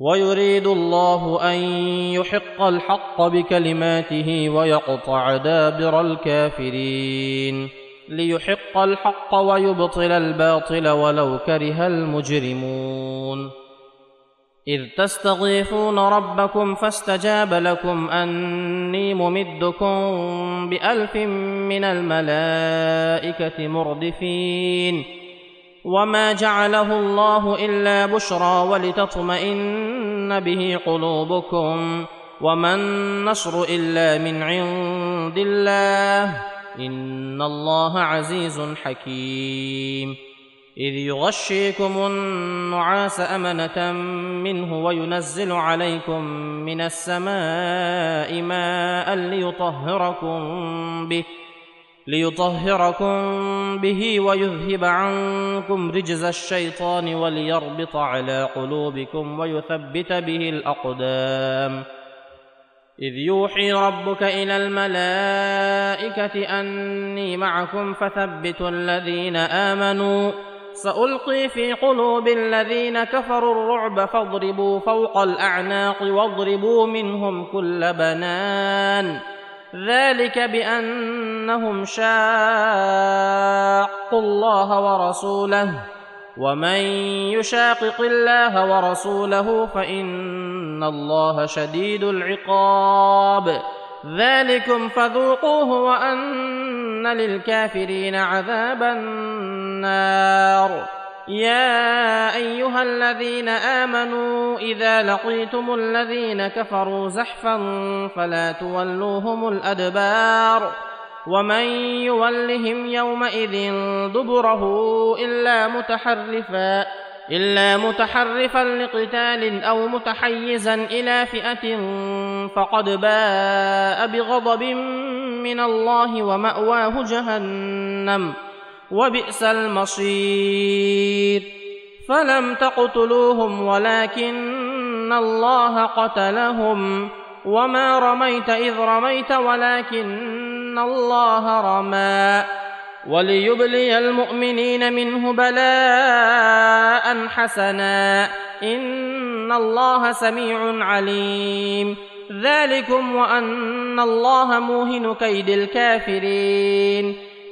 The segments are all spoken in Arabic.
ويريد الله أن يحق الحق بكلماته ويقطع دابر الكافرين ليحق الحق ويبطل الباطل ولو كره المجرمون إذ تستضيفون ربكم فاستجاب لكم أني ممدكم بألف من الملائكة مردفين وما جعله الله الا بشرى ولتطمئن به قلوبكم وما النصر الا من عند الله ان الله عزيز حكيم اذ يغشيكم النعاس امنه منه وينزل عليكم من السماء ماء ليطهركم به ليطهركم به ويذهب عنكم رجز الشيطان وليربط على قلوبكم ويثبت به الأقدام. إذ يوحي ربك إلى الملائكة أني معكم فثبتوا الذين آمنوا. سألقي في قلوب الذين كفروا الرعب فاضربوا فوق الأعناق واضربوا منهم كل بنان. ذلك بانهم شاقوا الله ورسوله ومن يشاقق الله ورسوله فان الله شديد العقاب ذلكم فذوقوه وان للكافرين عذاب النار يا أيها الذين آمنوا إذا لقيتم الذين كفروا زحفا فلا تولوهم الأدبار ومن يولهم يومئذ دبره إلا متحرفا إلا متحرفا لقتال أو متحيزا إلى فئة فقد باء بغضب من الله ومأواه جهنم وبئس المصير. فلم تقتلوهم ولكن الله قتلهم. وما رميت إذ رميت ولكن الله رمى. وليبلي المؤمنين منه بلاء حسنا. إن الله سميع عليم. ذلكم وأن الله موهن كيد الكافرين.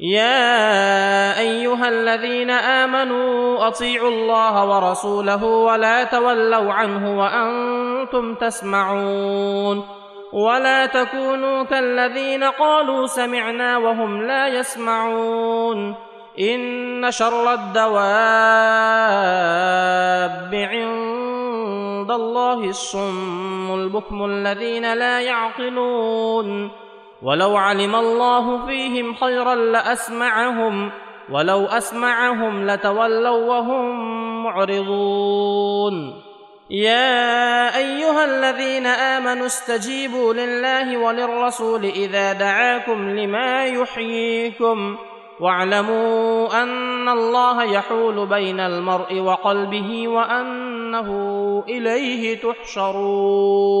يا أيها الذين آمنوا أطيعوا الله ورسوله ولا تولوا عنه وأنتم تسمعون ولا تكونوا كالذين قالوا سمعنا وهم لا يسمعون إن شر الدواب عند الله الصم البكم الذين لا يعقلون ولو علم الله فيهم خيرا لأسمعهم ولو أسمعهم لتولوا وهم معرضون. يا أيها الذين آمنوا استجيبوا لله وللرسول إذا دعاكم لما يحييكم واعلموا أن الله يحول بين المرء وقلبه وأنه إليه تحشرون.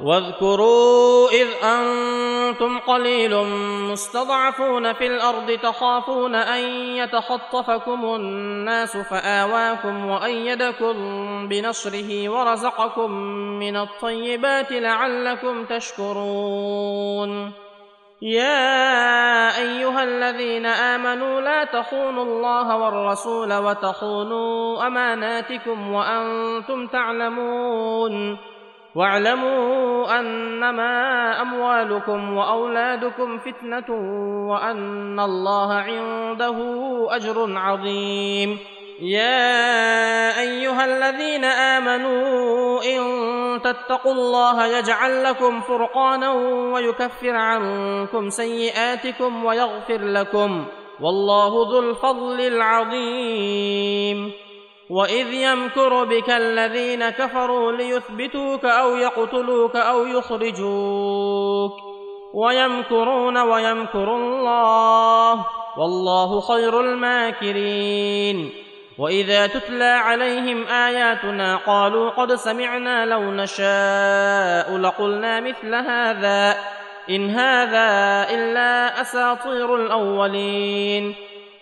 واذكروا إذ أنتم قليل مستضعفون في الأرض تخافون أن يتخطفكم الناس فآواكم وأيدكم بنصره ورزقكم من الطيبات لعلكم تشكرون. يا أيها الذين آمنوا لا تخونوا الله والرسول وتخونوا أماناتكم وأنتم تعلمون. واعلموا أنما أموالكم وأولادكم فتنة وأن الله عنده أجر عظيم. يا أيها الذين آمنوا إن تتقوا الله يجعل لكم فرقانا ويكفر عنكم سيئاتكم ويغفر لكم. والله ذو الفضل العظيم. واذ يمكر بك الذين كفروا ليثبتوك أو يقتلوك أو يخرجوك ويمكرون ويمكر الله والله خير الماكرين واذا تتلى عليهم اياتنا قالوا قد سمعنا لو نشاء لقلنا مثل هذا ان هذا الا اساطير الاولين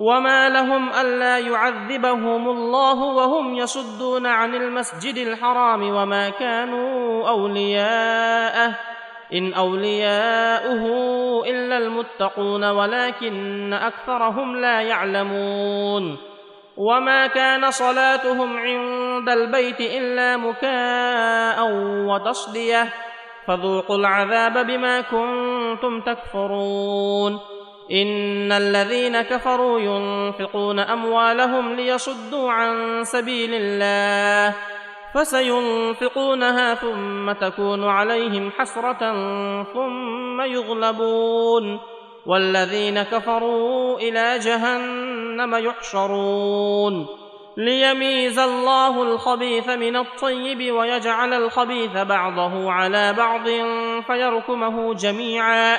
وما لهم الا يعذبهم الله وهم يصدون عن المسجد الحرام وما كانوا اولياءه ان اولياؤه الا المتقون ولكن اكثرهم لا يعلمون وما كان صلاتهم عند البيت الا مكاء وتصديه فذوقوا العذاب بما كنتم تكفرون ان الذين كفروا ينفقون اموالهم ليصدوا عن سبيل الله فسينفقونها ثم تكون عليهم حسره ثم يغلبون والذين كفروا إلى جهنم يحشرون ليميز الله الخبيث من الطيب ويجعل الخبيث بعضه على بعض فيركمه جميعا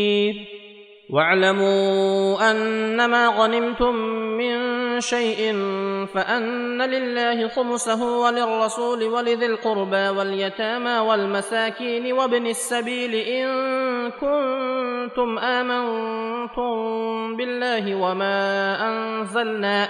واعلموا أنما غنمتم من شيء فأن لله خمسه وللرسول ولذي القربى واليتامى والمساكين وابن السبيل إن كنتم آمنتم بالله وما أنزلنا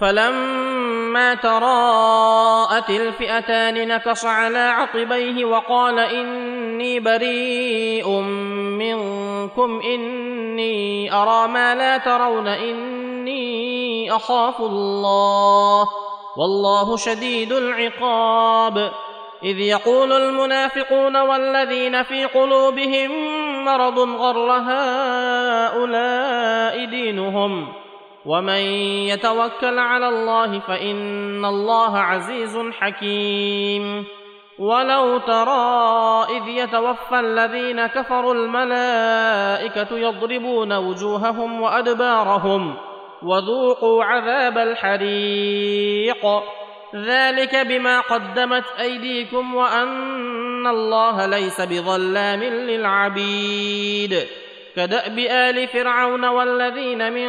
فلما تراءت الفئتان نكص على عقبيه وقال إني بريء منكم إني أرى ما لا ترون إني أخاف الله والله شديد العقاب. إذ يقول المنافقون والذين في قلوبهم مرض غر هؤلاء دينهم. ومن يتوكل على الله فان الله عزيز حكيم ولو ترى اذ يتوفى الذين كفروا الملائكه يضربون وجوههم وادبارهم وذوقوا عذاب الحريق ذلك بما قدمت ايديكم وان الله ليس بظلام للعبيد كداب ال فرعون والذين من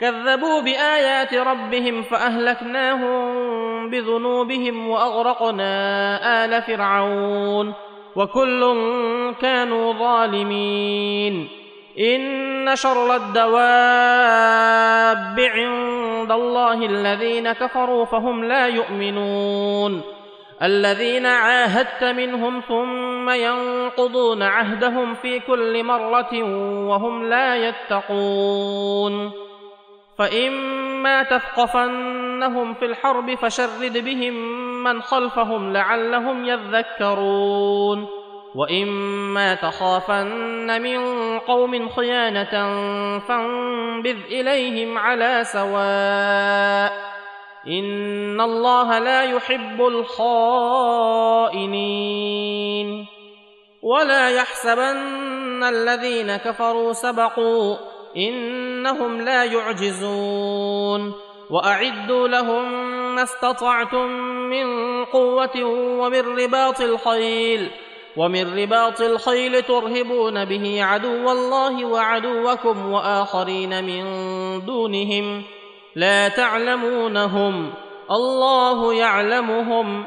كذبوا بآيات ربهم فأهلكناهم بذنوبهم وأغرقنا آل فرعون وكل كانوا ظالمين. إن شر الدواب عند الله الذين كفروا فهم لا يؤمنون. الذين عاهدت منهم ثم ينقضون عهدهم في كل مرة وهم لا يتقون. فإما تثقفنهم في الحرب فشرد بهم من خلفهم لعلهم يذكرون وإما تخافن من قوم خيانة فانبذ إليهم على سواء إن الله لا يحب الخائنين ولا يحسبن الذين كفروا سبقوا إنهم لا يعجزون. وأعدوا لهم ما استطعتم من قوة ومن رباط الخيل ومن رباط الخيل ترهبون به عدو الله وعدوكم وآخرين من دونهم. لا تعلمونهم الله يعلمهم.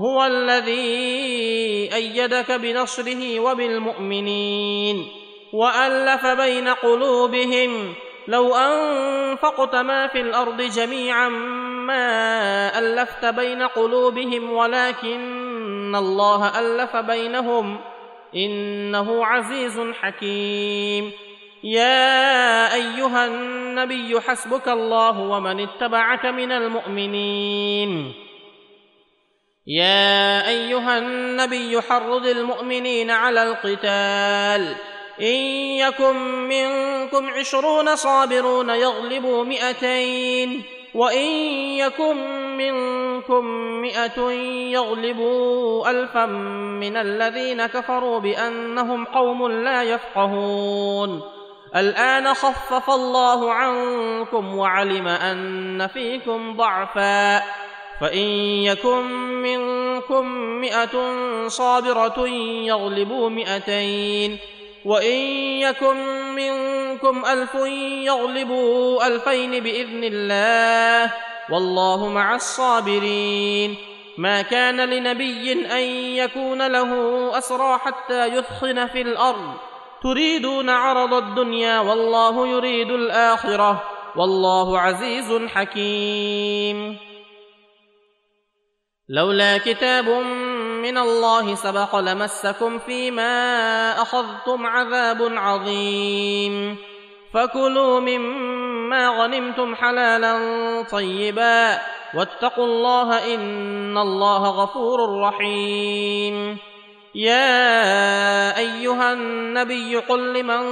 هو الذي أيدك بنصره وبالمؤمنين وألف بين قلوبهم لو أنفقت ما في الأرض جميعا ما ألفت بين قلوبهم ولكن الله ألف بينهم إنه عزيز حكيم. يا أيها النبي حسبك الله ومن اتبعك من المؤمنين. يا أيها النبي حرض المؤمنين على القتال. إن يكن منكم عشرون صابرون يغلبوا مئتين وإن يكن منكم مئة يغلبوا الفا من الذين كفروا بأنهم قوم لا يفقهون. الآن خفف الله عنكم وعلم أن فيكم ضعفا. فإن يكن منكم مئة صابرة يغلبوا مئتين وإن يكن منكم ألف يغلبوا ألفين بإذن الله والله مع الصابرين. ما كان لنبي أن يكون له أسرى حتى يثخن في الأرض. تريدون عرض الدنيا والله يريد الآخرة والله عزيز حكيم. لولا كتاب من الله سبق لمسكم فيما أخذتم عذاب عظيم. فكلوا مما غنمتم حلالا طيبا. واتقوا الله إن الله غفور رحيم. يا أيها النبي قل لمن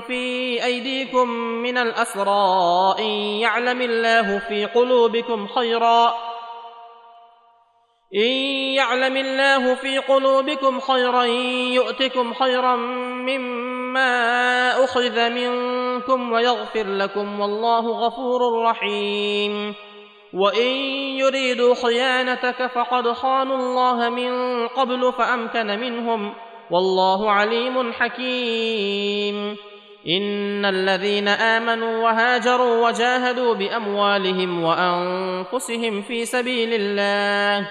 في أيديكم من الأسرى إن يعلم الله في قلوبكم خيرا. إن يعلم الله في قلوبكم خيرا يؤتكم خيرا مما أخذ منكم ويغفر لكم والله غفور رحيم. وإن يريدوا خيانتك فقد خانوا الله من قبل فأمكن منهم والله عليم حكيم. إن الذين آمنوا وهاجروا وجاهدوا بأموالهم وأنفسهم في سبيل الله